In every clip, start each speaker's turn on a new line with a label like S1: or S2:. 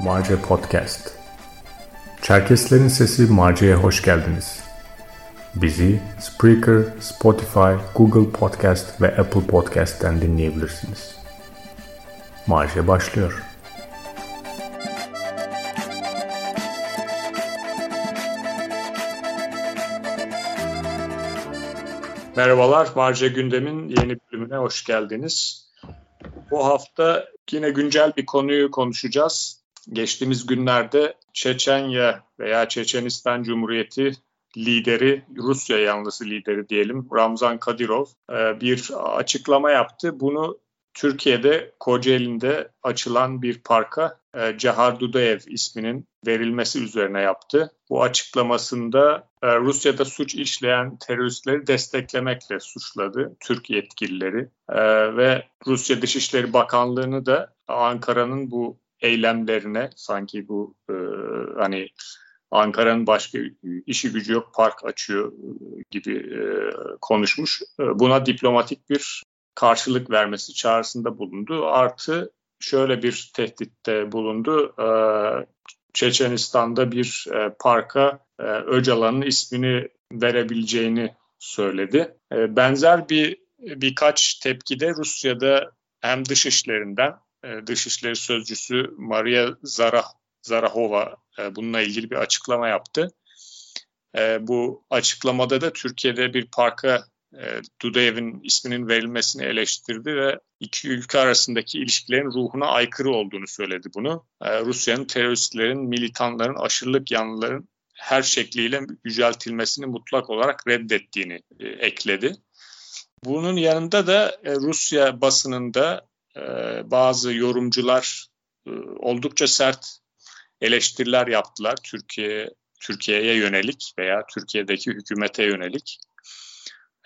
S1: Marce Podcast Çerkeslerin Sesi Marce'ye hoş geldiniz. Bizi Spreaker, Spotify, Google Podcast ve Apple Podcast'ten dinleyebilirsiniz. Marce başlıyor. Merhabalar, Marce Gündem'in yeni bölümüne hoş geldiniz. Bu hafta yine güncel bir konuyu konuşacağız. Geçtiğimiz günlerde Çeçenya veya Çeçenistan Cumhuriyeti lideri, Rusya yanlısı lideri diyelim Ramzan Kadyrov e, bir açıklama yaptı. Bunu Türkiye'de Kocaeli'nde açılan bir parka Cahar Dudaev isminin verilmesi üzerine yaptı. Bu açıklamasında e, Rusya'da suç işleyen teröristleri desteklemekle suçladı Türk yetkilileri ve Rusya Dışişleri Bakanlığı'nı da Ankara'nın bu eylemlerine sanki bu e, hani Ankara'nın başka işi gücü yok park açıyor gibi e, konuşmuş. E, buna diplomatik bir karşılık vermesi çağrısında bulundu. Artı şöyle bir tehditte bulundu. E, Çeçenistan'da bir e, parka e, Öcalan'ın ismini verebileceğini söyledi. E, benzer bir birkaç tepkide Rusya'da hem dışişlerinden e, Dışişleri Sözcüsü Maria Zarah, Zarahova bununla ilgili bir açıklama yaptı. Bu açıklamada da Türkiye'de bir parka Dudayev'in isminin verilmesini eleştirdi ve iki ülke arasındaki ilişkilerin ruhuna aykırı olduğunu söyledi bunu. Rusya'nın teröristlerin, militanların, aşırılık yanlıların her şekliyle yüceltilmesini mutlak olarak reddettiğini ekledi. Bunun yanında da Rusya basınında bazı yorumcular e, oldukça sert eleştiriler yaptılar Türkiye Türkiye'ye yönelik veya Türkiye'deki hükümete yönelik.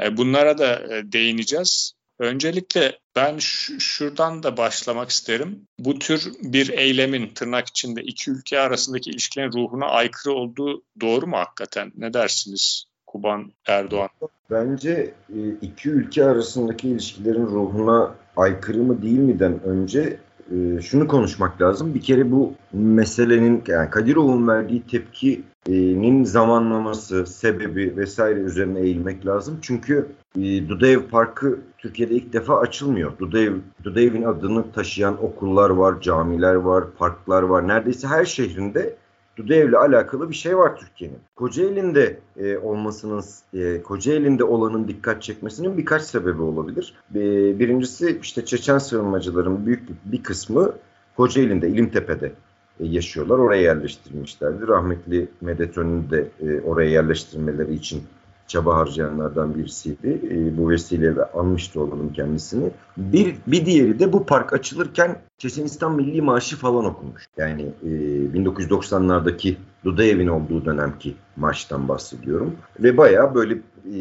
S1: E, bunlara da e, değineceğiz. Öncelikle ben şuradan da başlamak isterim. Bu tür bir eylemin tırnak içinde iki ülke arasındaki ilişkilerin ruhuna aykırı olduğu doğru mu hakikaten? Ne dersiniz Kuban Erdoğan?
S2: Bence iki ülke arasındaki ilişkilerin ruhuna aykırı mı değil miden önce e, şunu konuşmak lazım. Bir kere bu meselenin yani Kadirov'un verdiği tepkinin zamanlaması, sebebi vesaire üzerine eğilmek lazım. Çünkü e, Dudaev Parkı Türkiye'de ilk defa açılmıyor. Dudaev, Dudayev'in adını taşıyan okullar var, camiler var, parklar var. Neredeyse her şehrinde Dudev'le alakalı bir şey var Türkiye'nin. Kocaeli'nde e, olmasının, e, Kocaeli'nde olanın dikkat çekmesinin birkaç sebebi olabilir. E, birincisi işte Çeçen sığınmacıların büyük bir kısmı Kocaeli'nde, İlimtepe'de e, yaşıyorlar. Oraya yerleştirilmişlerdi. Rahmetli Medet Ön'ün de e, oraya yerleştirmeleri için çaba harcayanlardan birisiydi. E, bu vesileyle anmıştı olalım kendisini. Bir, bir diğeri de bu park açılırken Çeçenistan Milli Marşı falan okumuş. Yani e, 1990'lardaki Dudayev'in olduğu dönemki marştan bahsediyorum. Ve bayağı böyle e,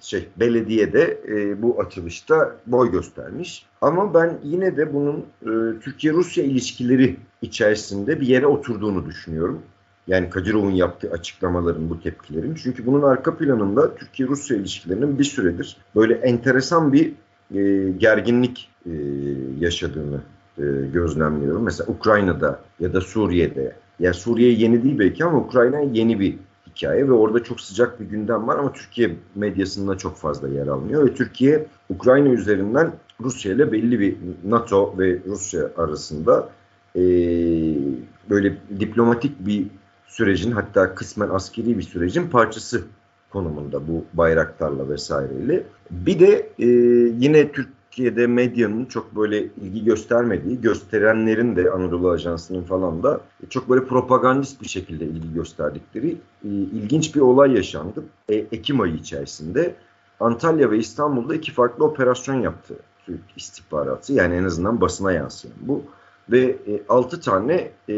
S2: şey belediyede e, bu açılışta boy göstermiş. Ama ben yine de bunun e, Türkiye-Rusya ilişkileri içerisinde bir yere oturduğunu düşünüyorum. Yani Kadirov'un yaptığı açıklamaların, bu tepkilerin. Çünkü bunun arka planında Türkiye-Rusya ilişkilerinin bir süredir böyle enteresan bir e, gerginlik e, yaşadığını e, gözlemliyorum. Mesela Ukrayna'da ya da Suriye'de. Ya Suriye yeni değil belki ama Ukrayna yeni bir hikaye ve orada çok sıcak bir gündem var ama Türkiye medyasında çok fazla yer almıyor ve Türkiye Ukrayna üzerinden Rusya ile belli bir NATO ve Rusya arasında e, böyle diplomatik bir sürecin hatta kısmen askeri bir sürecin parçası konumunda bu bayraktarla vesaireyle. Bir de e, yine Türkiye'de medyanın çok böyle ilgi göstermediği, gösterenlerin de Anadolu Ajansı'nın falan da çok böyle propagandist bir şekilde ilgi gösterdikleri e, ilginç bir olay yaşandı. E, Ekim ayı içerisinde Antalya ve İstanbul'da iki farklı operasyon yaptı Türk istihbaratı. Yani en azından basına yansıyan bu ve e, 6 tane e,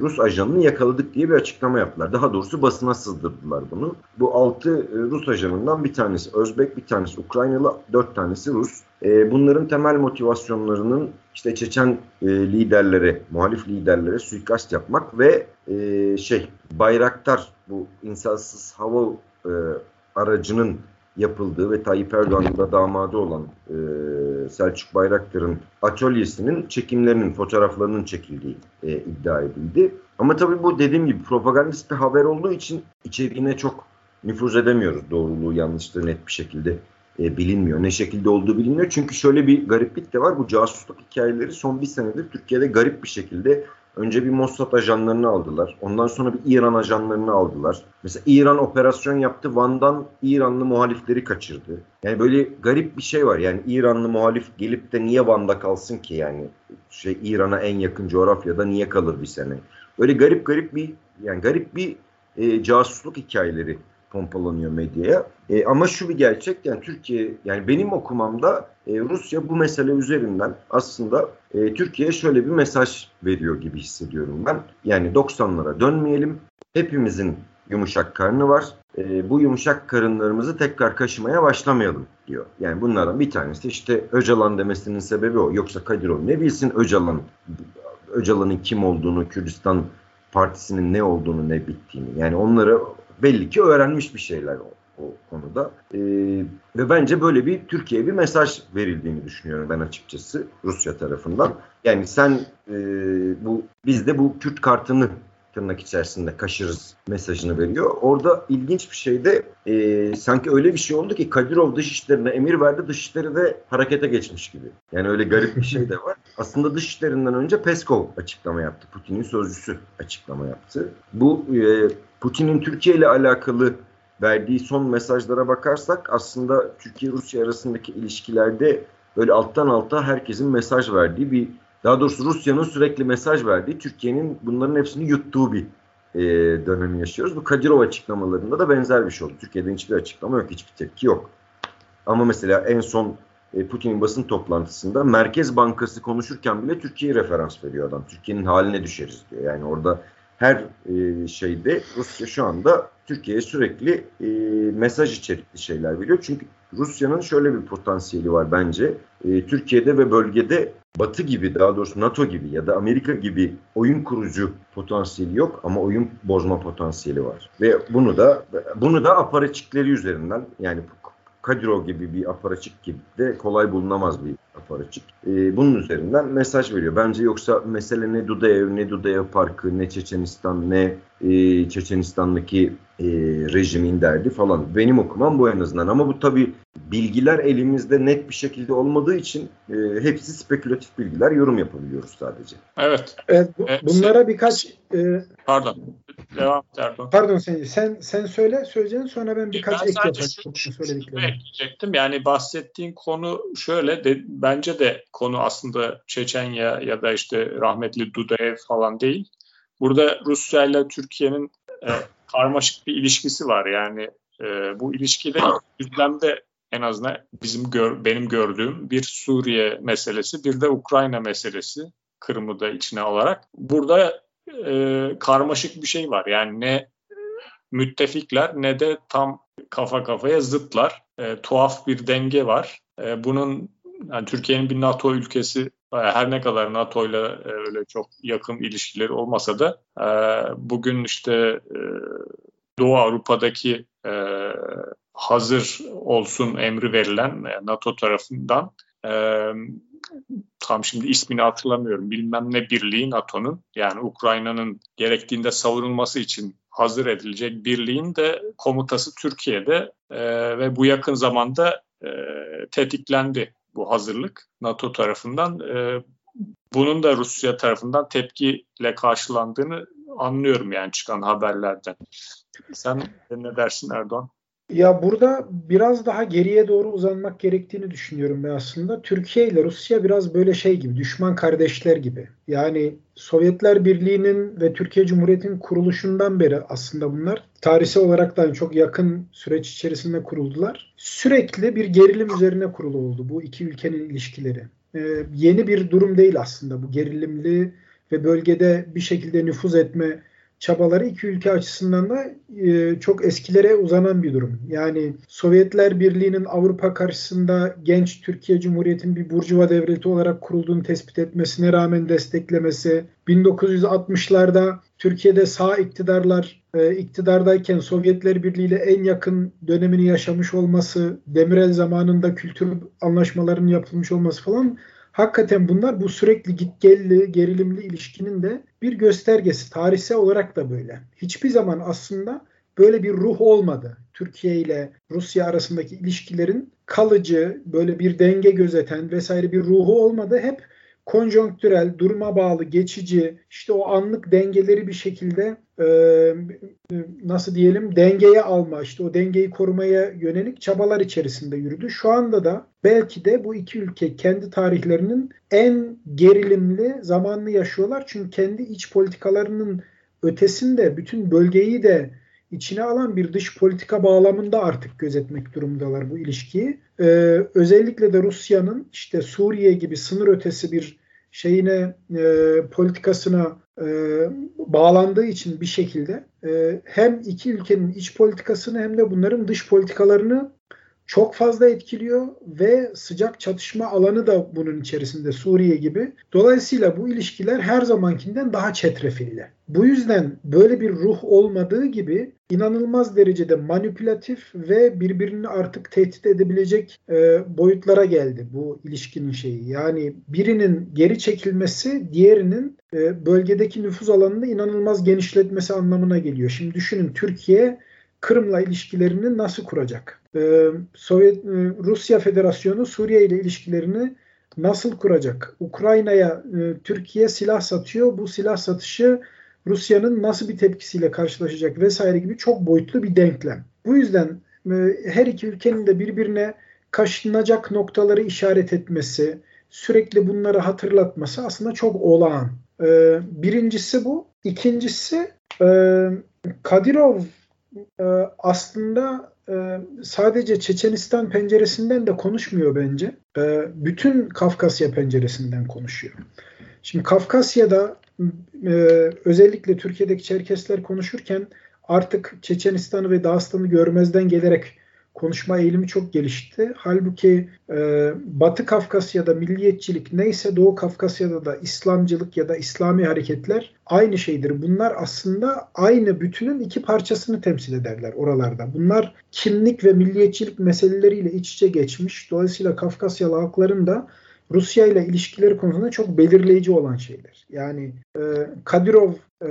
S2: Rus ajanını yakaladık diye bir açıklama yaptılar. Daha doğrusu basına sızdırdılar bunu. Bu 6 e, Rus ajanından bir tanesi Özbek, bir tanesi Ukraynalı, 4 tanesi Rus. E, bunların temel motivasyonlarının işte Çeçen e, liderlere, muhalif liderlere suikast yapmak ve e, şey Bayraktar bu insansız hava e, aracının yapıldığı ve Tayyip Erdoğan'ın da damadı olan e, Selçuk Bayraktar'ın atölyesinin çekimlerinin, fotoğraflarının çekildiği e, iddia edildi. Ama tabii bu dediğim gibi propagandist bir haber olduğu için içeriğine çok nüfuz edemiyoruz. Doğruluğu, yanlışlığı net bir şekilde e, bilinmiyor. Ne şekilde olduğu bilinmiyor. Çünkü şöyle bir gariplik de var. Bu casusluk hikayeleri son bir senedir Türkiye'de garip bir şekilde önce bir Mossad ajanlarını aldılar. Ondan sonra bir İran ajanlarını aldılar. Mesela İran operasyon yaptı. Van'dan İranlı muhalifleri kaçırdı. Yani böyle garip bir şey var. Yani İranlı muhalif gelip de niye Van'da kalsın ki yani? Şey İran'a en yakın coğrafyada niye kalır bir sene? Böyle garip garip bir yani garip bir e, casusluk hikayeleri pompalanıyor medyaya. E, ama şu bir gerçek yani Türkiye yani benim okumamda e, Rusya bu mesele üzerinden aslında e, Türkiye'ye şöyle bir mesaj veriyor gibi hissediyorum ben. Yani 90'lara dönmeyelim. Hepimizin yumuşak karnı var. E, bu yumuşak karınlarımızı tekrar kaşımaya başlamayalım diyor. Yani bunlardan bir tanesi işte Öcalan demesinin sebebi o. Yoksa Kadirov ne bilsin Öcalan Öcalan'ın kim olduğunu, Kürdistan Partisi'nin ne olduğunu, ne bittiğini. Yani onları belli ki öğrenmiş bir şeyler o, o konuda. E, ve bence böyle bir Türkiye'ye bir mesaj verildiğini düşünüyorum ben açıkçası Rusya tarafından. Yani sen e, bu biz de bu Kürt kartını tırnak içerisinde kaşırız mesajını veriyor. Orada ilginç bir şey de e, sanki öyle bir şey oldu ki Kadirov dışişlerine emir verdi dışişleri de harekete geçmiş gibi. Yani öyle garip bir şey de var. Aslında dışişlerinden önce Peskov açıklama yaptı. Putin'in sözcüsü açıklama yaptı. Bu e, Putin'in Türkiye ile alakalı verdiği son mesajlara bakarsak aslında Türkiye-Rusya arasındaki ilişkilerde böyle alttan alta herkesin mesaj verdiği bir daha doğrusu Rusya'nın sürekli mesaj verdiği Türkiye'nin bunların hepsini yuttuğu bir e, dönemi yaşıyoruz. Bu Kadirov açıklamalarında da benzer bir şey oldu. Türkiye'den hiçbir açıklama yok, hiçbir tepki yok. Ama mesela en son e, Putin'in basın toplantısında Merkez Bankası konuşurken bile Türkiye'ye referans veriyor adam. Türkiye'nin haline düşeriz diyor. Yani orada her e, şeyde Rusya şu anda Türkiye'ye sürekli e, mesaj içerikli şeyler veriyor. Çünkü Rusya'nın şöyle bir potansiyeli var bence. E, Türkiye'de ve bölgede Batı gibi daha doğrusu NATO gibi ya da Amerika gibi oyun kurucu potansiyeli yok ama oyun bozma potansiyeli var. Ve bunu da bunu da aparaçikleri üzerinden yani Kadirov gibi bir aparaçık gibi de kolay bulunamaz bir aparaçık. E, bunun üzerinden mesaj veriyor. Bence yoksa mesele ne Dudaev, ne Dudaev Parkı, ne Çeçenistan, ne e, Çeçenistan'daki e, rejimin derdi falan. Benim okumam bu en azından. Ama bu tabi bilgiler elimizde net bir şekilde olmadığı için e, hepsi spekülatif bilgiler. Yorum yapabiliyoruz sadece.
S1: Evet.
S3: evet bu, bunlara birkaç...
S1: E, Pardon. Devam
S3: Erdoğan. Pardon sen, sen sen söyle söyleyeceğin sonra ben birkaç ben ek yapacağım.
S1: Şu, ekleyecektim. Yani bahsettiğin konu şöyle de, bence de konu aslında Çeçenya ya da işte rahmetli Dudaev falan değil. Burada Rusya ile Türkiye'nin e, karmaşık bir ilişkisi var. Yani e, bu ilişkide düzlemde en azından bizim gör, benim gördüğüm bir Suriye meselesi, bir de Ukrayna meselesi Kırım'ı da içine alarak. Burada e, karmaşık bir şey var. Yani ne müttefikler ne de tam kafa kafaya zıtlar. E, tuhaf bir denge var. E, bunun yani Türkiye'nin bir NATO ülkesi e, her ne kadar NATO ile e, öyle çok yakın ilişkileri olmasa da e, bugün işte Doğu Avrupa'daki hazır olsun emri verilen NATO tarafından tam şimdi ismini hatırlamıyorum bilmem ne birliği NATO'nun yani Ukrayna'nın gerektiğinde savunulması için hazır edilecek birliğin de komutası Türkiye'de e, ve bu yakın zamanda e, tetiklendi bu hazırlık NATO tarafından. E, bunun da Rusya tarafından tepkiyle karşılandığını anlıyorum yani çıkan haberlerden. Sen ne dersin Erdoğan?
S3: Ya burada biraz daha geriye doğru uzanmak gerektiğini düşünüyorum ben aslında. Türkiye ile Rusya biraz böyle şey gibi, düşman kardeşler gibi. Yani Sovyetler Birliği'nin ve Türkiye Cumhuriyeti'nin kuruluşundan beri aslında bunlar tarihsel olarak da çok yakın süreç içerisinde kuruldular. Sürekli bir gerilim üzerine kurulu oldu bu iki ülkenin ilişkileri. Ee, yeni bir durum değil aslında bu gerilimli ve bölgede bir şekilde nüfuz etme çabaları iki ülke açısından da e, çok eskilere uzanan bir durum. Yani Sovyetler Birliği'nin Avrupa karşısında genç Türkiye Cumhuriyeti'nin bir burjuva devleti olarak kurulduğunu tespit etmesine rağmen desteklemesi, 1960'larda Türkiye'de sağ iktidarlar e, iktidardayken Sovyetler Birliği ile en yakın dönemini yaşamış olması, Demirel zamanında kültür anlaşmalarının yapılmış olması falan hakikaten bunlar bu sürekli gitgelli, gerilimli ilişkinin de bir göstergesi. Tarihsel olarak da böyle. Hiçbir zaman aslında böyle bir ruh olmadı. Türkiye ile Rusya arasındaki ilişkilerin kalıcı, böyle bir denge gözeten vesaire bir ruhu olmadı. Hep konjonktürel, duruma bağlı, geçici, işte o anlık dengeleri bir şekilde e, nasıl diyelim dengeye alma, işte o dengeyi korumaya yönelik çabalar içerisinde yürüdü. Şu anda da belki de bu iki ülke kendi tarihlerinin en gerilimli zamanını yaşıyorlar. Çünkü kendi iç politikalarının ötesinde bütün bölgeyi de içine alan bir dış politika bağlamında artık gözetmek durumundalar bu ilişkiyi. Ee, özellikle de Rusya'nın işte Suriye gibi sınır ötesi bir şeyine e, politikasına e, bağlandığı için bir şekilde e, hem iki ülkenin iç politikasını hem de bunların dış politikalarını çok fazla etkiliyor ve sıcak çatışma alanı da bunun içerisinde Suriye gibi. Dolayısıyla bu ilişkiler her zamankinden daha çetrefilli. Bu yüzden böyle bir ruh olmadığı gibi inanılmaz derecede manipülatif ve birbirini artık tehdit edebilecek e, boyutlara geldi bu ilişkinin şeyi. Yani birinin geri çekilmesi diğerinin e, bölgedeki nüfuz alanını inanılmaz genişletmesi anlamına geliyor. Şimdi düşünün Türkiye Kırım'la ilişkilerini nasıl kuracak? Ee, Sovyet e, Rusya Federasyonu Suriye ile ilişkilerini nasıl kuracak? Ukrayna'ya e, Türkiye silah satıyor. Bu silah satışı Rusya'nın nasıl bir tepkisiyle karşılaşacak vesaire gibi çok boyutlu bir denklem. Bu yüzden e, her iki ülkenin de birbirine kaşınacak noktaları işaret etmesi, sürekli bunları hatırlatması aslında çok olağan. Ee, birincisi bu. İkincisi Kadirov aslında e, sadece Çeçenistan penceresinden de konuşmuyor bence. E, bütün Kafkasya penceresinden konuşuyor. Şimdi Kafkasya'da e, özellikle Türkiye'deki Çerkesler konuşurken artık Çeçenistan'ı ve Dağıstan'ı görmezden gelerek konuşma eğilimi çok gelişti. Halbuki e, Batı Kafkasya'da milliyetçilik neyse Doğu Kafkasya'da da İslamcılık ya da İslami hareketler aynı şeydir. Bunlar aslında aynı bütünün iki parçasını temsil ederler oralarda. Bunlar kimlik ve milliyetçilik meseleleriyle iç içe geçmiş. Dolayısıyla Kafkasyalı halkların da Rusya ile ilişkileri konusunda çok belirleyici olan şeyler. Yani e, Kadirov e,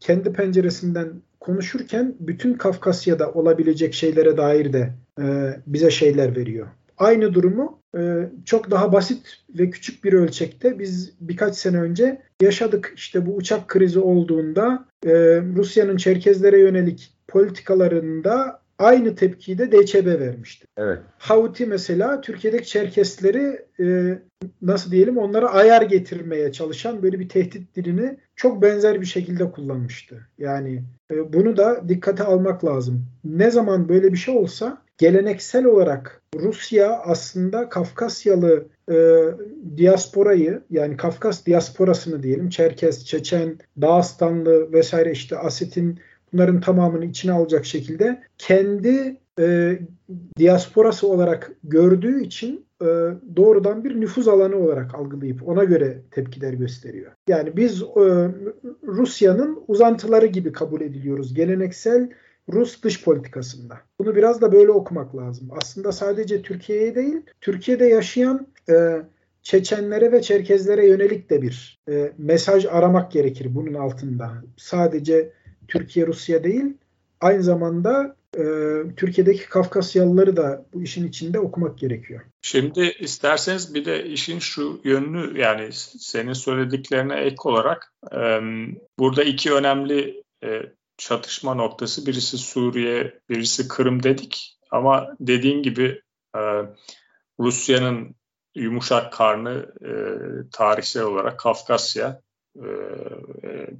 S3: kendi penceresinden konuşurken bütün Kafkasya'da olabilecek şeylere dair de e, bize şeyler veriyor. Aynı durumu e, çok daha basit ve küçük bir ölçekte biz birkaç sene önce yaşadık. İşte bu uçak krizi olduğunda e, Rusya'nın Çerkezlere yönelik politikalarında aynı tepkiyi de DÇB vermişti.
S2: Evet.
S3: Houthi mesela Türkiye'deki Çerkesleri e, nasıl diyelim onlara ayar getirmeye çalışan böyle bir tehdit dilini çok benzer bir şekilde kullanmıştı. Yani e, bunu da dikkate almak lazım. Ne zaman böyle bir şey olsa geleneksel olarak Rusya aslında Kafkasyalı e, diasporayı yani Kafkas diasporasını diyelim Çerkes, Çeçen, Dağıstanlı vesaire işte Aset'in bunların tamamını içine alacak şekilde kendi e, diasporası olarak gördüğü için e, doğrudan bir nüfuz alanı olarak algılayıp ona göre tepkiler gösteriyor. Yani biz e, Rusya'nın uzantıları gibi kabul ediliyoruz geleneksel Rus dış politikasında. Bunu biraz da böyle okumak lazım. Aslında sadece Türkiye'ye değil, Türkiye'de yaşayan e, Çeçenlere ve Çerkezlere yönelik de bir e, mesaj aramak gerekir bunun altında. Sadece Türkiye Rusya değil aynı zamanda e, Türkiye'deki Kafkasyalıları da bu işin içinde okumak gerekiyor.
S1: Şimdi isterseniz bir de işin şu yönünü yani senin söylediklerine ek olarak e, burada iki önemli e, çatışma noktası birisi Suriye birisi Kırım dedik ama dediğin gibi e, Rusya'nın yumuşak karnı e, tarihsel olarak Kafkasya e, e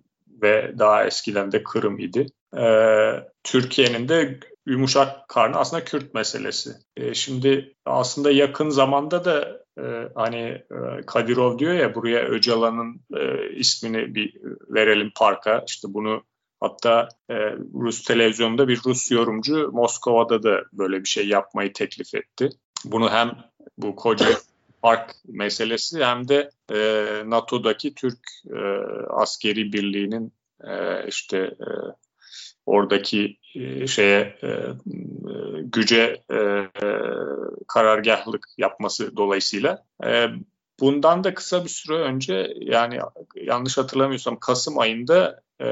S1: ve daha eskiden de Kırım idi. Ee, Türkiye'nin de yumuşak karnı aslında Kürt meselesi. Ee, şimdi aslında yakın zamanda da e, hani e, Kadirov diyor ya buraya Öcalan'ın e, ismini bir verelim parka. İşte bunu hatta e, Rus televizyonunda bir Rus yorumcu Moskova'da da böyle bir şey yapmayı teklif etti. Bunu hem bu koca park meselesi hem de e, NATO'daki Türk e, askeri birliğinin e, işte e, oradaki e, şeye e, güce e, karargahlık yapması dolayısıyla. E, bundan da kısa bir süre önce yani yanlış hatırlamıyorsam Kasım ayında e,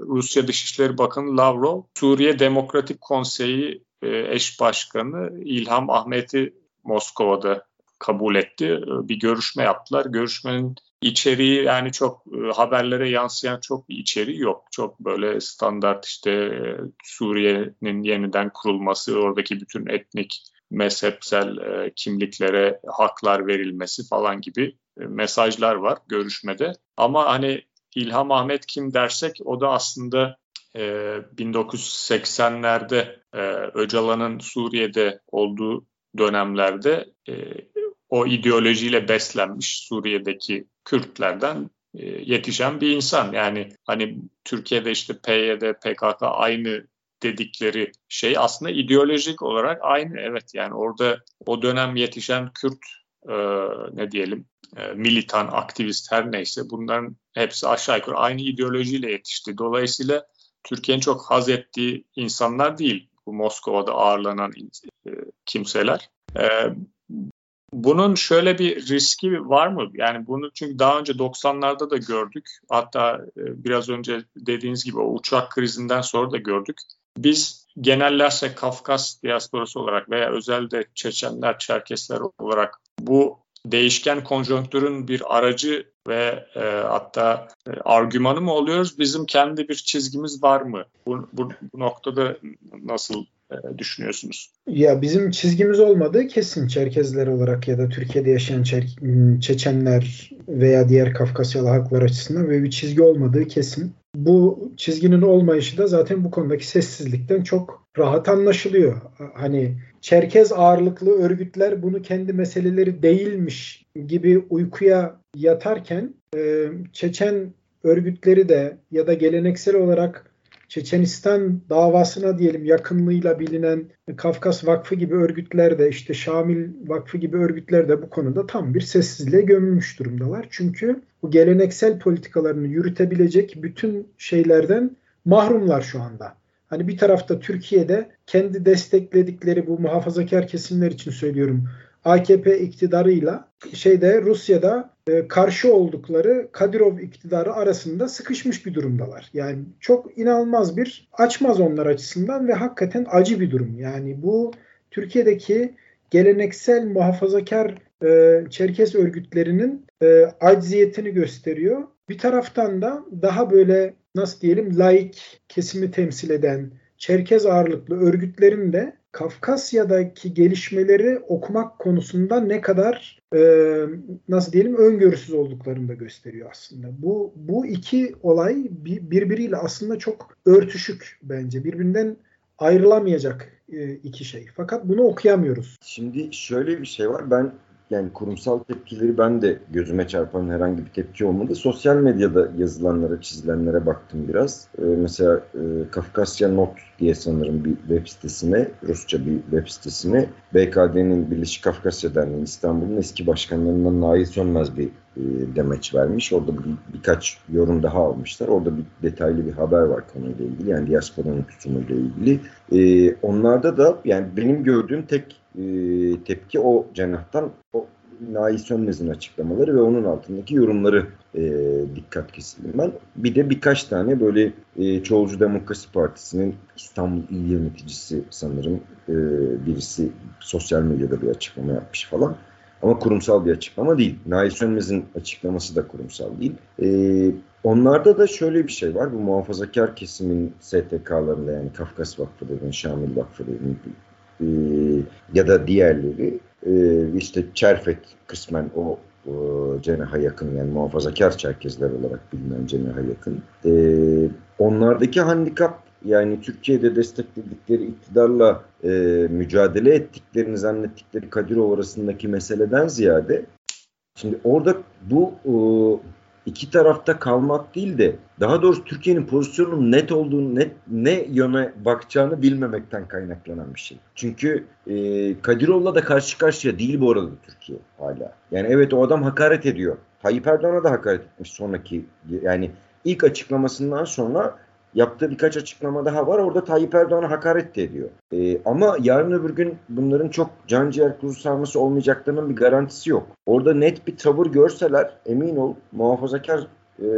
S1: Rusya Dışişleri Bakanı Lavrov Suriye Demokratik Konseyi e, eş başkanı İlham Ahmet'i Moskova'da kabul etti. E, bir görüşme yaptılar. Görüşmenin içeriği yani çok e, haberlere yansıyan çok bir içeriği yok. Çok böyle standart işte e, Suriye'nin yeniden kurulması, oradaki bütün etnik, mezhepsel kimliklere haklar verilmesi falan gibi mesajlar var görüşmede. Ama hani İlham Ahmet kim dersek o da aslında 1980'lerde Öcalan'ın Suriye'de olduğu dönemlerde o ideolojiyle beslenmiş Suriye'deki Kürtlerden e, yetişen bir insan. Yani hani Türkiye'de işte PYD, PKK aynı dedikleri şey aslında ideolojik olarak aynı. Evet yani orada o dönem yetişen Kürt e, ne diyelim e, militan, aktivist her neyse bunların hepsi aşağı yukarı aynı ideolojiyle yetişti. Dolayısıyla Türkiye'nin çok haz ettiği insanlar değil bu Moskova'da ağırlanan e, kimseler. E, bunun şöyle bir riski var mı? Yani bunu çünkü daha önce 90'larda da gördük. Hatta e, biraz önce dediğiniz gibi o uçak krizinden sonra da gördük. Biz genellerse Kafkas diasporası olarak veya özelde Çeçenler, Çerkesler olarak bu değişken konjonktürün bir aracı ve e, hatta e, argümanı mı oluyoruz? Bizim kendi bir çizgimiz var mı? Bu, bu, bu noktada nasıl e, düşünüyorsunuz?
S3: Ya bizim çizgimiz olmadığı kesin Çerkezler olarak ya da Türkiye'de yaşayan Çer- Çeçenler veya diğer Kafkasyalı halklar açısından böyle bir çizgi olmadığı kesin. Bu çizginin olmayışı da zaten bu konudaki sessizlikten çok rahat anlaşılıyor. Hani Çerkez ağırlıklı örgütler bunu kendi meseleleri değilmiş gibi uykuya yatarken e, Çeçen örgütleri de ya da geleneksel olarak Çeçenistan davasına diyelim yakınlığıyla bilinen Kafkas Vakfı gibi örgütler de işte Şamil Vakfı gibi örgütler de bu konuda tam bir sessizliğe gömülmüş durumdalar. Çünkü bu geleneksel politikalarını yürütebilecek bütün şeylerden mahrumlar şu anda. Hani bir tarafta Türkiye'de kendi destekledikleri bu muhafazakar kesimler için söylüyorum AKP iktidarıyla şeyde Rusya'da e, karşı oldukları Kadirov iktidarı arasında sıkışmış bir durumdalar. Yani çok inanılmaz bir açmaz onlar açısından ve hakikaten acı bir durum. Yani bu Türkiye'deki geleneksel muhafazakar e, Çerkes örgütlerinin e, acziyetini gösteriyor. Bir taraftan da daha böyle nasıl diyelim laik kesimi temsil eden Çerkez ağırlıklı örgütlerin de Kafkasya'daki gelişmeleri okumak konusunda ne kadar e, nasıl diyelim öngörüsüz olduklarını da gösteriyor aslında. Bu bu iki olay birbiriyle aslında çok örtüşük bence. Birbirinden ayrılamayacak e, iki şey. Fakat bunu okuyamıyoruz.
S2: Şimdi şöyle bir şey var. Ben yani kurumsal tepkileri ben de gözüme çarpan herhangi bir tepki olmadı. Sosyal medyada yazılanlara, çizilenlere baktım biraz. Ee, mesela e, Kafkasya Not diye sanırım bir web sitesine, Rusça bir web sitesine BKD'nin Birleşik Kafkasya Derneği İstanbul'un eski başkanlarından Nail Sönmez bir e, demeç vermiş. Orada bir, birkaç yorum daha almışlar. Orada bir detaylı bir haber var konuyla ilgili. Yani diasporanın tutumuyla ilgili. E, onlarda da yani benim gördüğüm tek e, tepki o cenahtan o Nail Sönmez'in açıklamaları ve onun altındaki yorumları e, dikkat kesildim ben. Bir de birkaç tane böyle e, Çoğulcu Demokrasi Partisi'nin İstanbul İl Yöneticisi sanırım e, birisi sosyal medyada bir açıklama yapmış falan. Ama kurumsal bir açıklama değil. Nail Sönmez'in açıklaması da kurumsal değil. E, onlarda da şöyle bir şey var. Bu muhafazakar kesimin STK'larında yani Kafkas Vakfı dediğin, Şamil Vakfı dediğin e, ya da diğerleri e, işte Çerfet kısmen o e, yakın yani muhafazakar Çerkezler olarak bilinen cenaha yakın. E, onlardaki handikap yani Türkiye'de destekledikleri iktidarla e, mücadele ettiklerini zannettikleri Kadirov arasındaki meseleden ziyade şimdi orada bu e, iki tarafta kalmak değil de daha doğrusu Türkiye'nin pozisyonunun net olduğunu, net, ne yöne bakacağını bilmemekten kaynaklanan bir şey. Çünkü e, Kadirov'la da karşı karşıya değil bu arada Türkiye hala. Yani evet o adam hakaret ediyor. Tayyip Erdoğan'a da hakaret etmiş sonraki yani ilk açıklamasından sonra yaptığı birkaç açıklama daha var. Orada Tayyip Erdoğan'a hakaret de ediyor. E, ama yarın öbür gün bunların çok can ciğer kuzu sarması olmayacaklarının bir garantisi yok. Orada net bir tavır görseler emin ol muhafazakar e,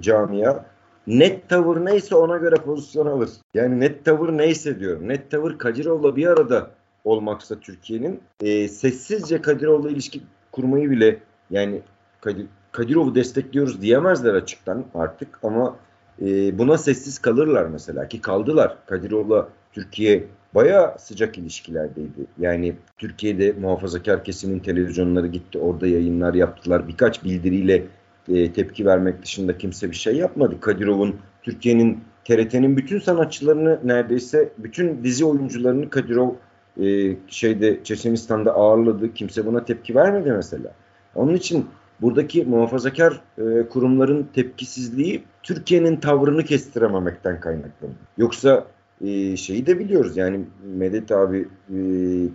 S2: camia net tavır neyse ona göre pozisyon alır. Yani net tavır neyse diyorum. Net tavır Kadirov'la bir arada olmaksa Türkiye'nin e, sessizce Kadirov'la ilişki kurmayı bile yani Kadir, Kadirov'u destekliyoruz diyemezler açıktan artık ama e, buna sessiz kalırlar mesela ki kaldılar. Kadirov'la Türkiye baya sıcak ilişkilerdeydi. Yani Türkiye'de muhafazakar kesimin televizyonları gitti orada yayınlar yaptılar. Birkaç bildiriyle e, tepki vermek dışında kimse bir şey yapmadı. Kadirov'un Türkiye'nin TRT'nin bütün sanatçılarını neredeyse bütün dizi oyuncularını Kadirov e, şeyde Çeçenistan'da ağırladı. Kimse buna tepki vermedi mesela. Onun için buradaki muhafazakar e, kurumların tepkisizliği Türkiye'nin tavrını kestirememekten kaynaklanıyor. Yoksa e, şeyi de biliyoruz yani Medet abi e,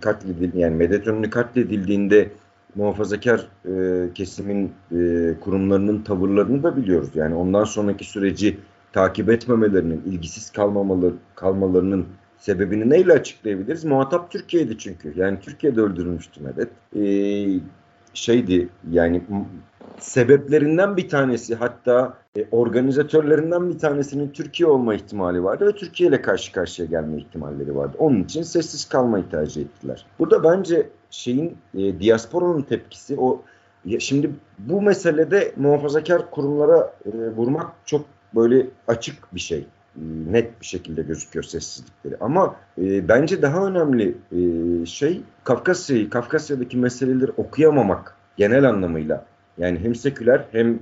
S2: katledildi yani Medet Önlü katledildiğinde muhafazakar e, kesimin e, kurumlarının tavırlarını da biliyoruz. Yani ondan sonraki süreci takip etmemelerinin, ilgisiz kalmamaları, kalmalarının sebebini neyle açıklayabiliriz? Muhatap Türkiye'ydi çünkü. Yani Türkiye'de öldürülmüştü Medet. E, şeydi yani sebeplerinden bir tanesi hatta e, organizatörlerinden bir tanesinin Türkiye olma ihtimali vardı ve Türkiye ile karşı karşıya gelme ihtimalleri vardı. Onun için sessiz kalmayı tercih ettiler. Burada bence şeyin e, diasporanın tepkisi o ya şimdi bu meselede muhafazakar kurumlara e, vurmak çok böyle açık bir şey. Net bir şekilde gözüküyor sessizlikleri. Ama e, bence daha önemli e, şey Kafkasya'yı, Kafkasya'daki meseleleri okuyamamak genel anlamıyla. Yani hem seküler hem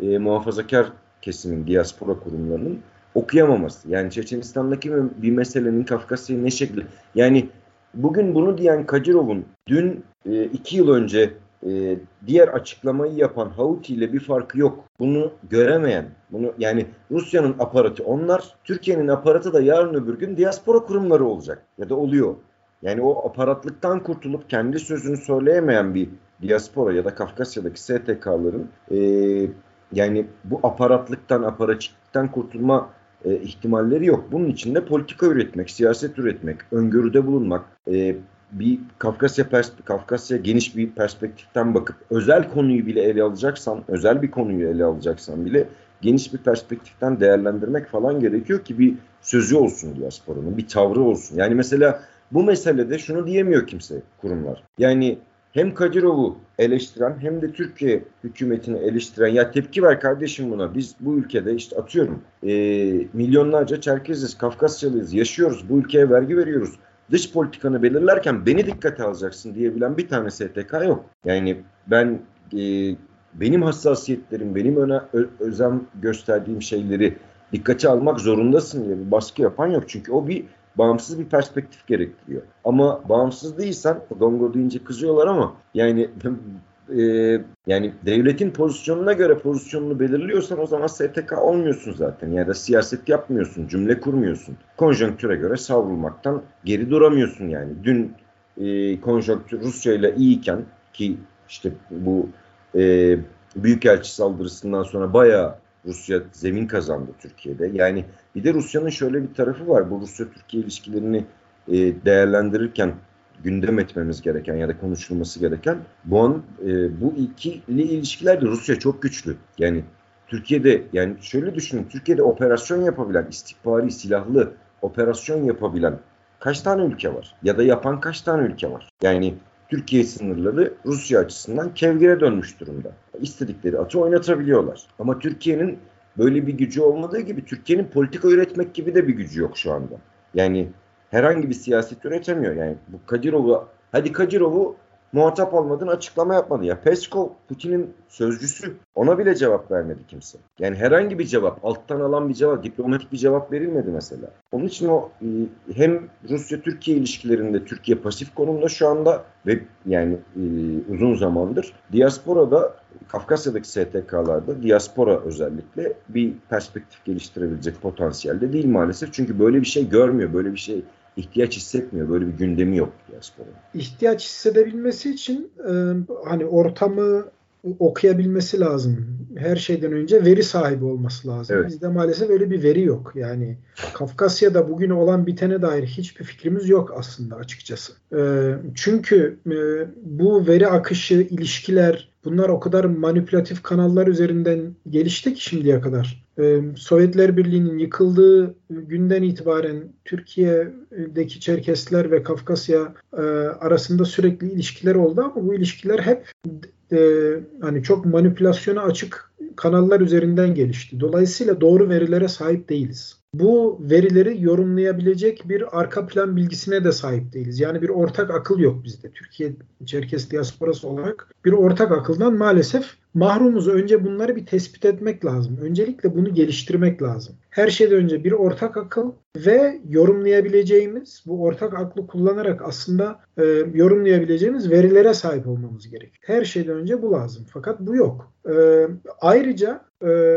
S2: e, muhafazakar kesimin, diaspora kurumlarının okuyamaması. Yani Çeçenistan'daki bir meselenin Kafkasya'yı ne şekilde... Yani bugün bunu diyen Kacirov'un dün e, iki yıl önce e, diğer açıklamayı yapan Houthi ile bir farkı yok. Bunu göremeyen, bunu yani Rusya'nın aparatı onlar, Türkiye'nin aparatı da yarın öbür gün diaspora kurumları olacak ya da oluyor. Yani o aparatlıktan kurtulup kendi sözünü söyleyemeyen bir diaspora ya da Kafkasya'daki STK'ların e, yani bu aparatlıktan, aparatçılıktan kurtulma e, ihtimalleri yok. Bunun için de politika üretmek, siyaset üretmek, öngörüde bulunmak, e, bir Kafkasya Kafkasya geniş bir perspektiften bakıp özel konuyu bile ele alacaksan, özel bir konuyu ele alacaksan bile geniş bir perspektiften değerlendirmek falan gerekiyor ki bir sözü olsun diasporanın, bir tavrı olsun. Yani mesela bu meselede şunu diyemiyor kimse kurumlar. Yani hem Kadirov'u eleştiren hem de Türkiye hükümetini eleştiren ya tepki ver kardeşim buna biz bu ülkede işte atıyorum e, milyonlarca Çerkeziz, Kafkasyalıyız, yaşıyoruz bu ülkeye vergi veriyoruz dış politikanı belirlerken beni dikkate alacaksın diyebilen bir tane STK yok. Yani ben e, benim hassasiyetlerim, benim öne, ö, özen gösterdiğim şeyleri dikkate almak zorundasın diye bir baskı yapan yok. Çünkü o bir bağımsız bir perspektif gerektiriyor. Ama bağımsız değilsen, Dongo deyince kızıyorlar ama yani e, yani devletin pozisyonuna göre pozisyonunu belirliyorsan o zaman STK olmuyorsun zaten. Ya da siyaset yapmıyorsun, cümle kurmuyorsun. Konjonktüre göre savrulmaktan geri duramıyorsun yani. Dün e, konjonktür Rusya ile iyiyken ki işte bu e, Büyükelçi saldırısından sonra bayağı Rusya zemin kazandı Türkiye'de. Yani bir de Rusya'nın şöyle bir tarafı var. Bu Rusya-Türkiye ilişkilerini e, değerlendirirken gündem etmemiz gereken ya da konuşulması gereken bu an e, bu ikili ilişkilerde Rusya çok güçlü. Yani Türkiye'de yani şöyle düşünün Türkiye'de operasyon yapabilen istihbari silahlı operasyon yapabilen kaç tane ülke var? Ya da yapan kaç tane ülke var? Yani Türkiye sınırları Rusya açısından kevgire dönmüş durumda. İstedikleri atı oynatabiliyorlar. Ama Türkiye'nin böyle bir gücü olmadığı gibi Türkiye'nin politika üretmek gibi de bir gücü yok şu anda. Yani herhangi bir siyaset üretemiyor. Yani bu Kadirov'u hadi Kadirov'u muhatap olmadın açıklama yapmadı. Ya Peskov Putin'in sözcüsü ona bile cevap vermedi kimse. Yani herhangi bir cevap alttan alan bir cevap diplomatik bir cevap verilmedi mesela. Onun için o e, hem Rusya-Türkiye ilişkilerinde Türkiye pasif konumda şu anda ve yani e, uzun zamandır diasporada Kafkasya'daki STK'larda diaspora özellikle bir perspektif geliştirebilecek potansiyelde değil maalesef. Çünkü böyle bir şey görmüyor, böyle bir şey ihtiyaç hissetmiyor. Böyle bir gündemi yok diasporanın.
S3: İhtiyaç hissedebilmesi için e, hani ortamı okuyabilmesi lazım. Her şeyden önce veri sahibi olması lazım. Evet. Bizde maalesef öyle bir veri yok. Yani Kafkasya'da bugün olan bitene dair hiçbir fikrimiz yok aslında açıkçası. Ee, çünkü e, bu veri akışı, ilişkiler bunlar o kadar manipülatif kanallar üzerinden gelişti ki şimdiye kadar. Ee, Sovyetler Birliği'nin yıkıldığı günden itibaren Türkiye'deki Çerkesler ve Kafkasya e, arasında sürekli ilişkiler oldu ama bu ilişkiler hep e, hani çok manipülasyona açık kanallar üzerinden gelişti. Dolayısıyla doğru verilere sahip değiliz bu verileri yorumlayabilecek bir arka plan bilgisine de sahip değiliz. Yani bir ortak akıl yok bizde. Türkiye Çerkes diasporası olarak bir ortak akıldan maalesef mahrumuz. Önce bunları bir tespit etmek lazım. Öncelikle bunu geliştirmek lazım. Her şeyden önce bir ortak akıl ve yorumlayabileceğimiz, bu ortak aklı kullanarak aslında e, yorumlayabileceğimiz verilere sahip olmamız gerekiyor. Her şeyden önce bu lazım. Fakat bu yok. E, ayrıca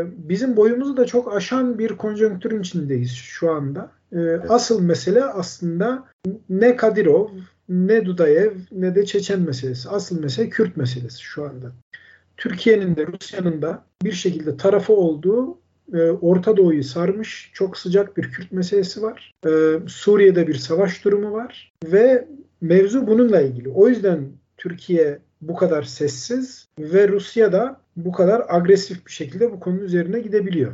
S3: bizim boyumuzu da çok aşan bir konjonktürün içindeyiz şu anda. E, asıl mesele aslında ne Kadirov, ne Dudayev, ne de Çeçen meselesi. Asıl mesele Kürt meselesi şu anda. Türkiye'nin de Rusya'nın da bir şekilde tarafı olduğu e, Orta Doğu'yu sarmış çok sıcak bir Kürt meselesi var. E, Suriye'de bir savaş durumu var ve mevzu bununla ilgili. O yüzden Türkiye bu kadar sessiz ve Rusya da bu kadar agresif bir şekilde bu konu üzerine gidebiliyor.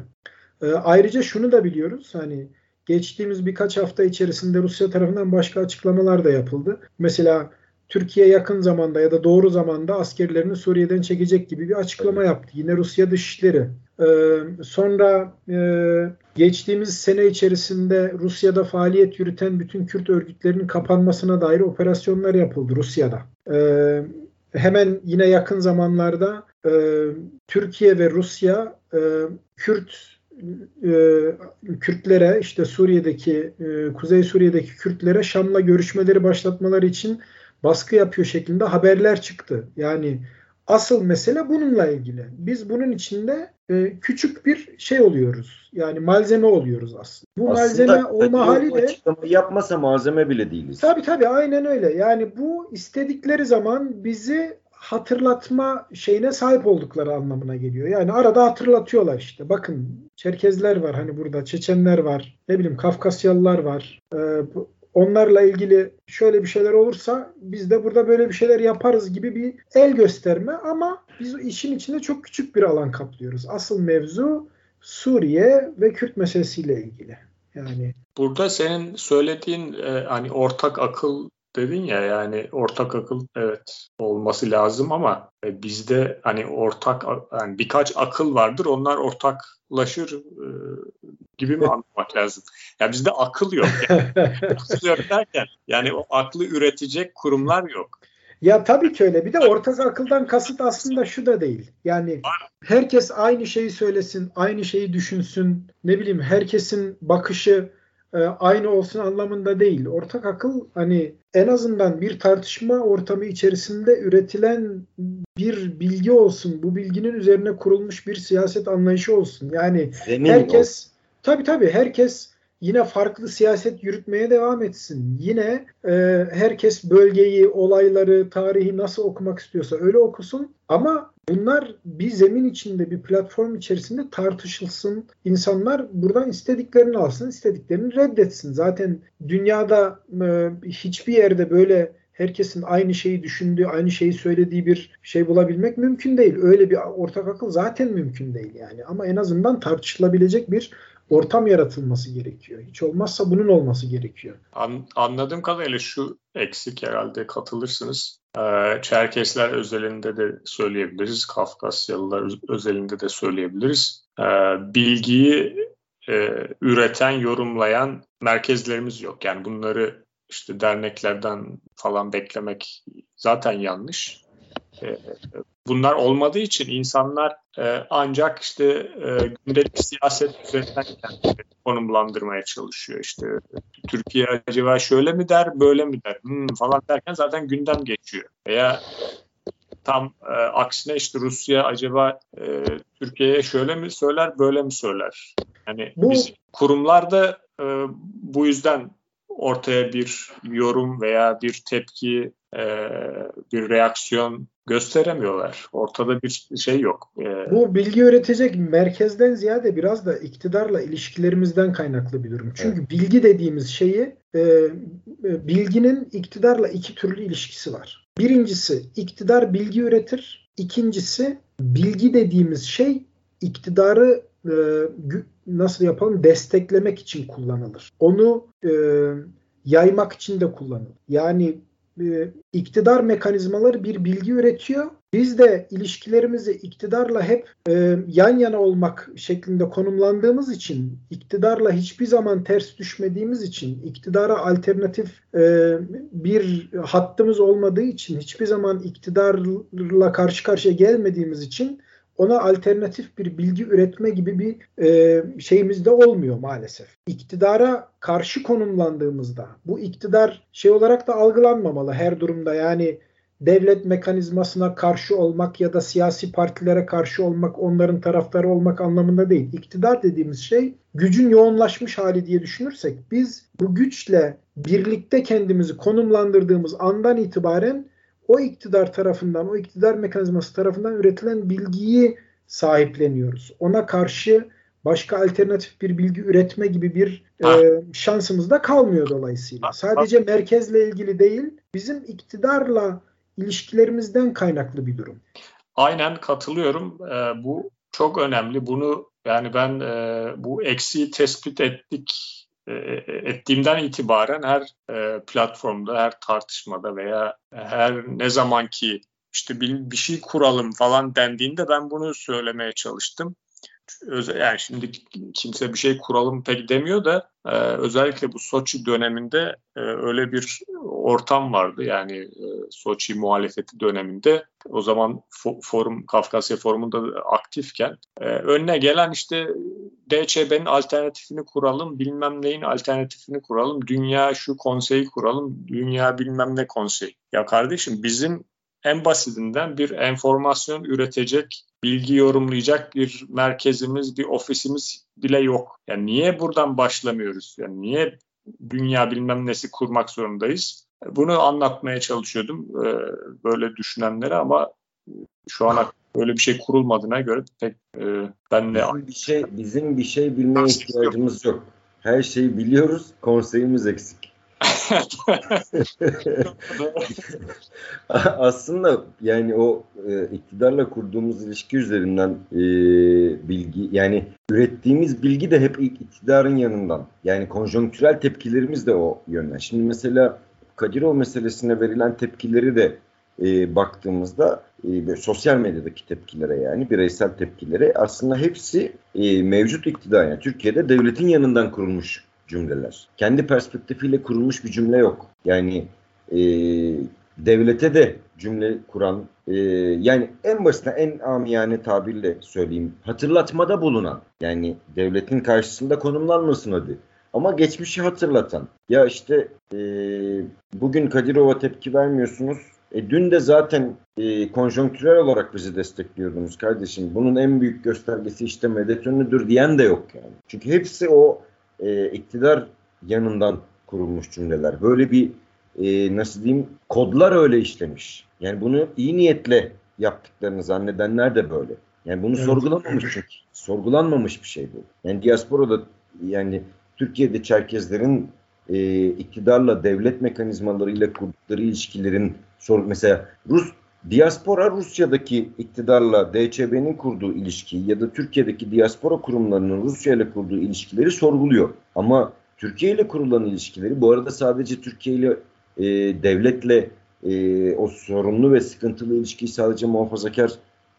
S3: E, ayrıca şunu da biliyoruz hani geçtiğimiz birkaç hafta içerisinde Rusya tarafından başka açıklamalar da yapıldı. Mesela Türkiye yakın zamanda ya da doğru zamanda askerlerini Suriye'den çekecek gibi bir açıklama yaptı. Yine Rusya Dışişleri. Ee, sonra e, geçtiğimiz sene içerisinde Rusya'da faaliyet yürüten bütün Kürt örgütlerinin kapanmasına dair operasyonlar yapıldı Rusya'da. Ee, hemen yine yakın zamanlarda e, Türkiye ve Rusya e, Kürt e, Kürtlere işte Suriye'deki e, Kuzey Suriye'deki Kürtlere Şam'la görüşmeleri başlatmaları için baskı yapıyor şeklinde haberler çıktı. Yani asıl mesele bununla ilgili. Biz bunun içinde e, küçük bir şey oluyoruz. Yani malzeme oluyoruz aslında. Bu aslında malzeme olma hali de
S2: yapmasa malzeme bile değiliz.
S3: Tabii tabii aynen öyle. Yani bu istedikleri zaman bizi hatırlatma şeyine sahip oldukları anlamına geliyor. Yani arada hatırlatıyorlar işte. Bakın Çerkezler var hani burada, Çeçenler var, ne bileyim Kafkasyalılar var. Ee, onlarla ilgili şöyle bir şeyler olursa biz de burada böyle bir şeyler yaparız gibi bir el gösterme ama biz işin içinde çok küçük bir alan kaplıyoruz. Asıl mevzu Suriye ve Kürt meselesiyle ilgili. Yani
S1: burada senin söylediğin e, hani ortak akıl dedin ya yani ortak akıl evet olması lazım ama e, bizde hani ortak yani birkaç akıl vardır onlar ortaklaşır e, gibi mi anlamak lazım? Ya bizde akıl yok. Yani, akıl yok derken yani o aklı üretecek kurumlar yok.
S3: Ya tabii ki öyle. Bir de ortak akıldan kasıt aslında şu da değil. Yani herkes aynı şeyi söylesin, aynı şeyi düşünsün. Ne bileyim herkesin bakışı e, aynı olsun anlamında değil. Ortak akıl hani en azından bir tartışma ortamı içerisinde üretilen bir bilgi olsun. Bu bilginin üzerine kurulmuş bir siyaset anlayışı olsun. Yani Emin herkes ol. tabii tabii herkes yine farklı siyaset yürütmeye devam etsin. Yine e, herkes bölgeyi, olayları, tarihi nasıl okumak istiyorsa öyle okusun. Ama bunlar bir zemin içinde, bir platform içerisinde tartışılsın. İnsanlar buradan istediklerini alsın, istediklerini reddetsin. Zaten dünyada e, hiçbir yerde böyle herkesin aynı şeyi düşündüğü, aynı şeyi söylediği bir şey bulabilmek mümkün değil. Öyle bir ortak akıl zaten mümkün değil yani. Ama en azından tartışılabilecek bir ortam yaratılması gerekiyor. Hiç olmazsa bunun olması gerekiyor.
S1: An, anladığım kadarıyla şu eksik herhalde katılırsınız. Ee, Çerkesler özelinde de söyleyebiliriz. Kafkasyalılar özelinde de söyleyebiliriz. Ee, bilgiyi e, üreten, yorumlayan merkezlerimiz yok. Yani bunları işte derneklerden falan beklemek zaten yanlış. Ee, bunlar olmadığı için insanlar e, ancak işte e, gündelik siyaset üzerinden kendini konumlandırmaya çalışıyor. İşte Türkiye acaba şöyle mi der, böyle mi der hmm, falan derken zaten gündem geçiyor. Veya tam e, aksine işte Rusya acaba e, Türkiye'ye şöyle mi söyler, böyle mi söyler? Yani bu... biz kurumlar da e, bu yüzden ortaya bir yorum veya bir tepki, e, bir reaksiyon gösteremiyorlar. Ortada bir şey yok.
S3: Ee, Bu bilgi üretecek merkezden ziyade biraz da iktidarla ilişkilerimizden kaynaklı bir durum. Çünkü evet. bilgi dediğimiz şeyi e, e, bilginin iktidarla iki türlü ilişkisi var. Birincisi iktidar bilgi üretir. İkincisi bilgi dediğimiz şey iktidarı e, nasıl yapalım desteklemek için kullanılır. Onu e, yaymak için de kullanılır. Yani e, iktidar mekanizmaları bir bilgi üretiyor. Biz de ilişkilerimizi iktidarla hep e, yan yana olmak şeklinde konumlandığımız için, iktidarla hiçbir zaman ters düşmediğimiz için, iktidara alternatif e, bir hattımız olmadığı için, hiçbir zaman iktidarla karşı karşıya gelmediğimiz için ona alternatif bir bilgi üretme gibi bir e, şeyimiz de olmuyor maalesef. İktidara karşı konumlandığımızda bu iktidar şey olarak da algılanmamalı her durumda yani devlet mekanizmasına karşı olmak ya da siyasi partilere karşı olmak, onların taraftarı olmak anlamında değil. İktidar dediğimiz şey gücün yoğunlaşmış hali diye düşünürsek biz bu güçle birlikte kendimizi konumlandırdığımız andan itibaren o iktidar tarafından, o iktidar mekanizması tarafından üretilen bilgiyi sahipleniyoruz. Ona karşı başka alternatif bir bilgi üretme gibi bir e, şansımız da kalmıyor dolayısıyla. Sadece merkezle ilgili değil, bizim iktidarla ilişkilerimizden kaynaklı bir durum.
S1: Aynen katılıyorum. Ee, bu çok önemli. Bunu yani ben e, bu eksiği tespit ettik ettiğimden itibaren her e, platformda, her tartışmada veya her ne zamanki işte bir, bir şey kuralım falan dendiğinde ben bunu söylemeye çalıştım yani şimdi kimse bir şey kuralım pek demiyor da e, özellikle bu Soçi döneminde e, öyle bir ortam vardı. Yani e, Soçi muhalefeti döneminde o zaman fo- forum Kafkasya forumunda aktifken e, önüne gelen işte DÇB'nin alternatifini kuralım, bilmem neyin alternatifini kuralım, dünya şu konseyi kuralım, dünya bilmem ne konseyi. Ya kardeşim bizim en basitinden bir enformasyon üretecek, bilgi yorumlayacak bir merkezimiz, bir ofisimiz bile yok. Yani niye buradan başlamıyoruz? Yani niye dünya bilmem nesi kurmak zorundayız? Bunu anlatmaya çalışıyordum e, böyle düşünenlere ama şu ana öyle bir şey kurulmadığına göre pek e, ben de
S2: bizim bir şey bizim bir şey bilmeye ihtiyacımız yok. Her şeyi biliyoruz, konseyimiz eksik. Aslında yani o e, iktidarla kurduğumuz ilişki üzerinden e, bilgi yani ürettiğimiz bilgi de hep iktidarın yanından. Yani konjonktürel tepkilerimiz de o yönden. Şimdi mesela Kadirov meselesine verilen tepkileri de e, baktığımızda e, sosyal medyadaki tepkilere yani bireysel tepkilere aslında hepsi e, mevcut iktidar yani Türkiye'de devletin yanından kurulmuş cümleler. Kendi perspektifiyle kurulmuş bir cümle yok. Yani e, devlete de cümle kuran e, yani en basına en amiyane tabirle söyleyeyim hatırlatmada bulunan yani devletin karşısında konumlanmasın hadi ama geçmişi hatırlatan ya işte e, bugün Kadirova tepki vermiyorsunuz e, dün de zaten e, konjonktürel olarak bizi destekliyordunuz kardeşim. Bunun en büyük göstergesi işte medet ünlüdür diyen de yok yani. Çünkü hepsi o e, iktidar yanından kurulmuş cümleler. Böyle bir e, nasıl diyeyim kodlar öyle işlemiş. Yani bunu iyi niyetle yaptıklarını zannedenler de böyle. Yani bunu evet. sorgulamamış çünkü. Sorgulanmamış bir şey bu. Yani diasporada yani Türkiye'de Çerkezlerin e, iktidarla devlet mekanizmalarıyla kurdukları ilişkilerin sor mesela Rus diaspora Rusya'daki iktidarla DÇB'nin kurduğu ilişkiyi ya da Türkiye'deki diaspora kurumlarının Rusya ile kurduğu ilişkileri sorguluyor. Ama Türkiye ile kurulan ilişkileri bu arada sadece Türkiye ile e, devletle e, o sorunlu ve sıkıntılı ilişkiyi sadece muhafazakar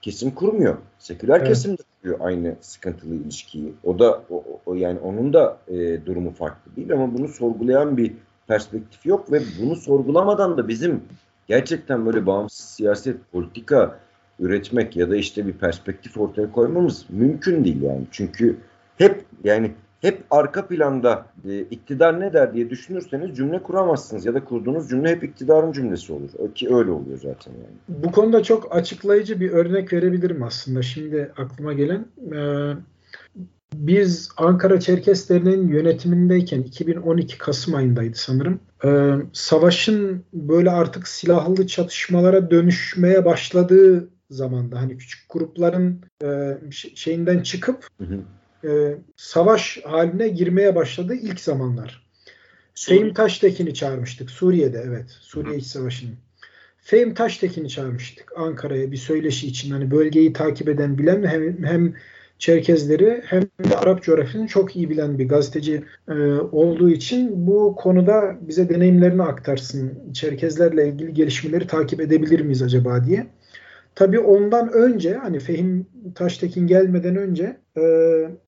S2: kesim kurmuyor. Seküler evet. kesim de kuruyor aynı sıkıntılı ilişkiyi. O da o, o yani onun da e, durumu farklı değil ama bunu sorgulayan bir perspektif yok ve bunu sorgulamadan da bizim gerçekten böyle bağımsız siyaset, politika üretmek ya da işte bir perspektif ortaya koymamız mümkün değil yani. Çünkü hep yani hep arka planda e, iktidar ne der diye düşünürseniz cümle kuramazsınız ya da kurduğunuz cümle hep iktidarın cümlesi olur. Ki öyle oluyor zaten yani.
S3: Bu konuda çok açıklayıcı bir örnek verebilirim aslında. Şimdi aklıma gelen e, biz Ankara Çerkeslerinin yönetimindeyken 2012 Kasım ayındaydı sanırım. Ee, savaşın böyle artık silahlı çatışmalara dönüşmeye başladığı zamanda hani küçük grupların e, şeyinden çıkıp hı hı. E, savaş haline girmeye başladığı ilk zamanlar. Fehim Taştekin'i çağırmıştık. Suriye'de evet. Suriye İç Savaşı'nın. Fehim Taştekin'i çağırmıştık Ankara'ya bir söyleşi için. Hani bölgeyi takip eden bilen hem, hem Çerkezleri hem de Arap coğrafyasını çok iyi bilen bir gazeteci e, olduğu için bu konuda bize deneyimlerini aktarsın. Çerkezlerle ilgili gelişmeleri takip edebilir miyiz acaba diye. Tabii ondan önce hani Fehim Taştekin gelmeden önce e,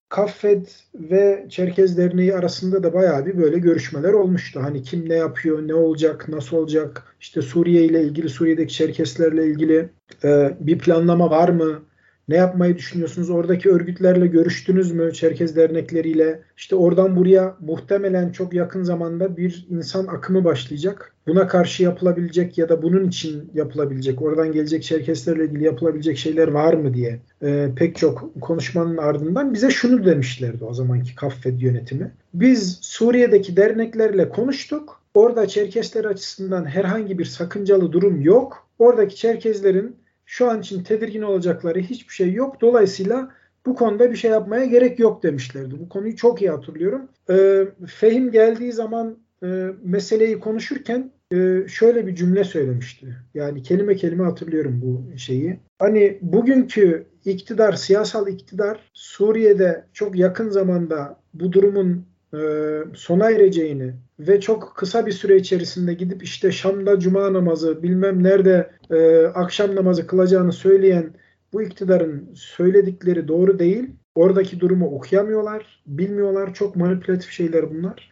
S3: Kaffed ve Çerkez Derneği arasında da bayağı bir böyle görüşmeler olmuştu. Hani kim ne yapıyor, ne olacak, nasıl olacak, işte Suriye ile ilgili, Suriye'deki Çerkeslerle ilgili e, bir planlama var mı? Ne yapmayı düşünüyorsunuz? Oradaki örgütlerle görüştünüz mü? Çerkez dernekleriyle. İşte oradan buraya muhtemelen çok yakın zamanda bir insan akımı başlayacak. Buna karşı yapılabilecek ya da bunun için yapılabilecek, oradan gelecek Çerkeslerle ilgili yapılabilecek şeyler var mı diye e, pek çok konuşmanın ardından bize şunu demişlerdi o zamanki Kaffed yönetimi. Biz Suriye'deki derneklerle konuştuk. Orada Çerkesler açısından herhangi bir sakıncalı durum yok. Oradaki Çerkezlerin şu an için tedirgin olacakları hiçbir şey yok. Dolayısıyla bu konuda bir şey yapmaya gerek yok demişlerdi. Bu konuyu çok iyi hatırlıyorum. E, Fehim geldiği zaman e, meseleyi konuşurken e, şöyle bir cümle söylemişti. Yani kelime kelime hatırlıyorum bu şeyi. Hani bugünkü iktidar, siyasal iktidar Suriye'de çok yakın zamanda bu durumun e, sona ereceğini ve çok kısa bir süre içerisinde gidip işte Şam'da cuma namazı bilmem nerede e, akşam namazı kılacağını söyleyen bu iktidarın söyledikleri doğru değil. Oradaki durumu okuyamıyorlar, bilmiyorlar. Çok manipülatif şeyler bunlar.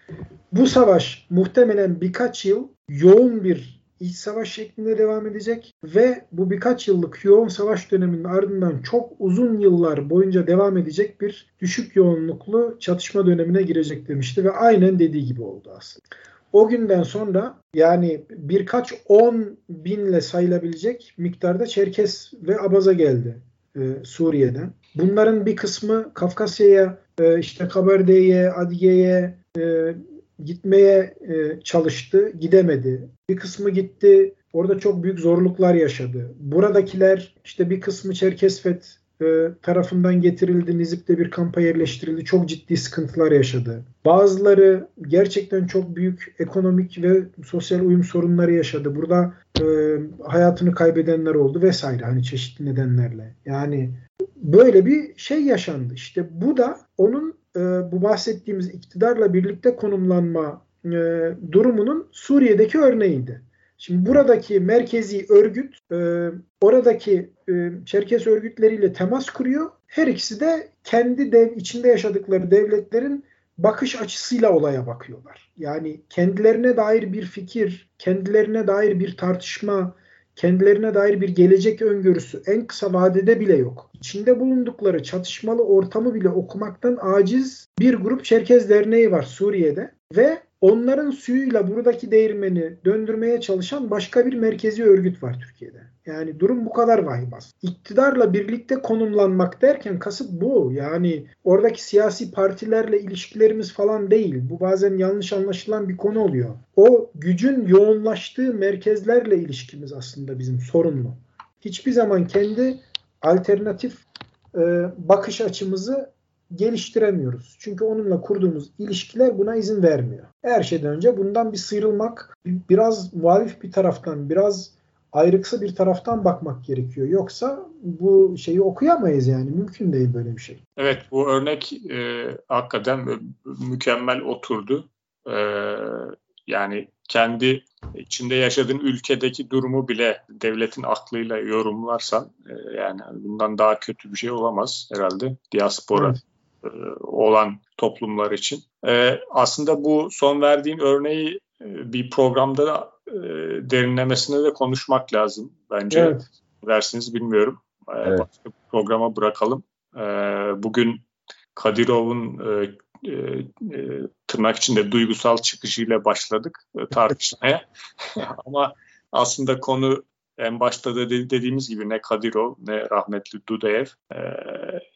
S3: Bu savaş muhtemelen birkaç yıl yoğun bir iç savaş şeklinde devam edecek ve bu birkaç yıllık yoğun savaş döneminin ardından çok uzun yıllar boyunca devam edecek bir düşük yoğunluklu çatışma dönemine girecek demişti ve aynen dediği gibi oldu aslında. O günden sonra yani birkaç on binle sayılabilecek miktarda Çerkes ve Abaza geldi e, Suriye'den. Bunların bir kısmı Kafkasya'ya, e, işte Kabarde'ye, Adige'ye, e, gitmeye e, çalıştı, gidemedi. Bir kısmı gitti, orada çok büyük zorluklar yaşadı. Buradakiler işte bir kısmı Çerkesfet e, tarafından getirildi, Nizip'te bir kampa yerleştirildi. Çok ciddi sıkıntılar yaşadı. Bazıları gerçekten çok büyük ekonomik ve sosyal uyum sorunları yaşadı. Burada e, hayatını kaybedenler oldu vesaire hani çeşitli nedenlerle. Yani böyle bir şey yaşandı. İşte bu da onun e, bu bahsettiğimiz iktidarla birlikte konumlanma e, durumunun Suriye'deki örneğiydi. Şimdi buradaki merkezi örgüt e, oradaki e, Çerkes örgütleriyle temas kuruyor. Her ikisi de kendi dev içinde yaşadıkları devletlerin bakış açısıyla olaya bakıyorlar. Yani kendilerine dair bir fikir, kendilerine dair bir tartışma, kendilerine dair bir gelecek öngörüsü en kısa vadede bile yok. İçinde bulundukları çatışmalı ortamı bile okumaktan aciz bir grup Çerkez Derneği var Suriye'de ve onların suyuyla buradaki değirmeni döndürmeye çalışan başka bir merkezi örgüt var Türkiye'de. Yani durum bu kadar vahim. İktidarla birlikte konumlanmak derken kasıt bu. Yani oradaki siyasi partilerle ilişkilerimiz falan değil. Bu bazen yanlış anlaşılan bir konu oluyor. O gücün yoğunlaştığı merkezlerle ilişkimiz aslında bizim sorunlu. Hiçbir zaman kendi alternatif e, bakış açımızı geliştiremiyoruz. Çünkü onunla kurduğumuz ilişkiler buna izin vermiyor. Her şeyden önce bundan bir sıyrılmak, biraz muhalif bir taraftan, biraz ayrıksı bir taraftan bakmak gerekiyor. Yoksa bu şeyi okuyamayız yani. Mümkün değil böyle bir şey.
S1: Evet bu örnek e, hakikaten mükemmel oturdu. E, yani kendi içinde yaşadığın ülkedeki durumu bile devletin aklıyla yorumlarsan e, yani bundan daha kötü bir şey olamaz herhalde diaspora evet. e, olan toplumlar için. E, aslında bu son verdiğin örneği e, bir programda da e, derinlemesine de konuşmak lazım bence. Evet. Versiniz bilmiyorum. E, evet. Başka bir programa bırakalım. E, bugün Kadirov'un e, e, e, tırnak içinde duygusal çıkışıyla başladık e, tartışmaya. Ama aslında konu en başta da dediğimiz gibi ne Kadirov ne rahmetli Dudayev e,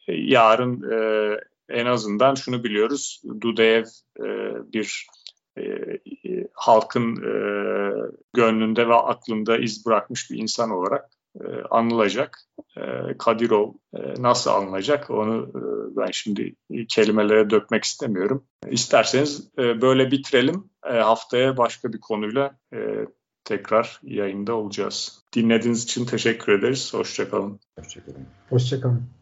S1: yarın e, en azından şunu biliyoruz. Dudayev e, bir e, halkın e, gönlünde ve aklında iz bırakmış bir insan olarak e, anılacak. E, Kadirov e, nasıl anılacak onu e, ben şimdi kelimelere dökmek istemiyorum. İsterseniz e, böyle bitirelim. E, haftaya başka bir konuyla e, tekrar yayında olacağız. Dinlediğiniz için teşekkür ederiz. Hoşçakalın.
S2: Hoşçakalın.
S3: Hoşçakalın.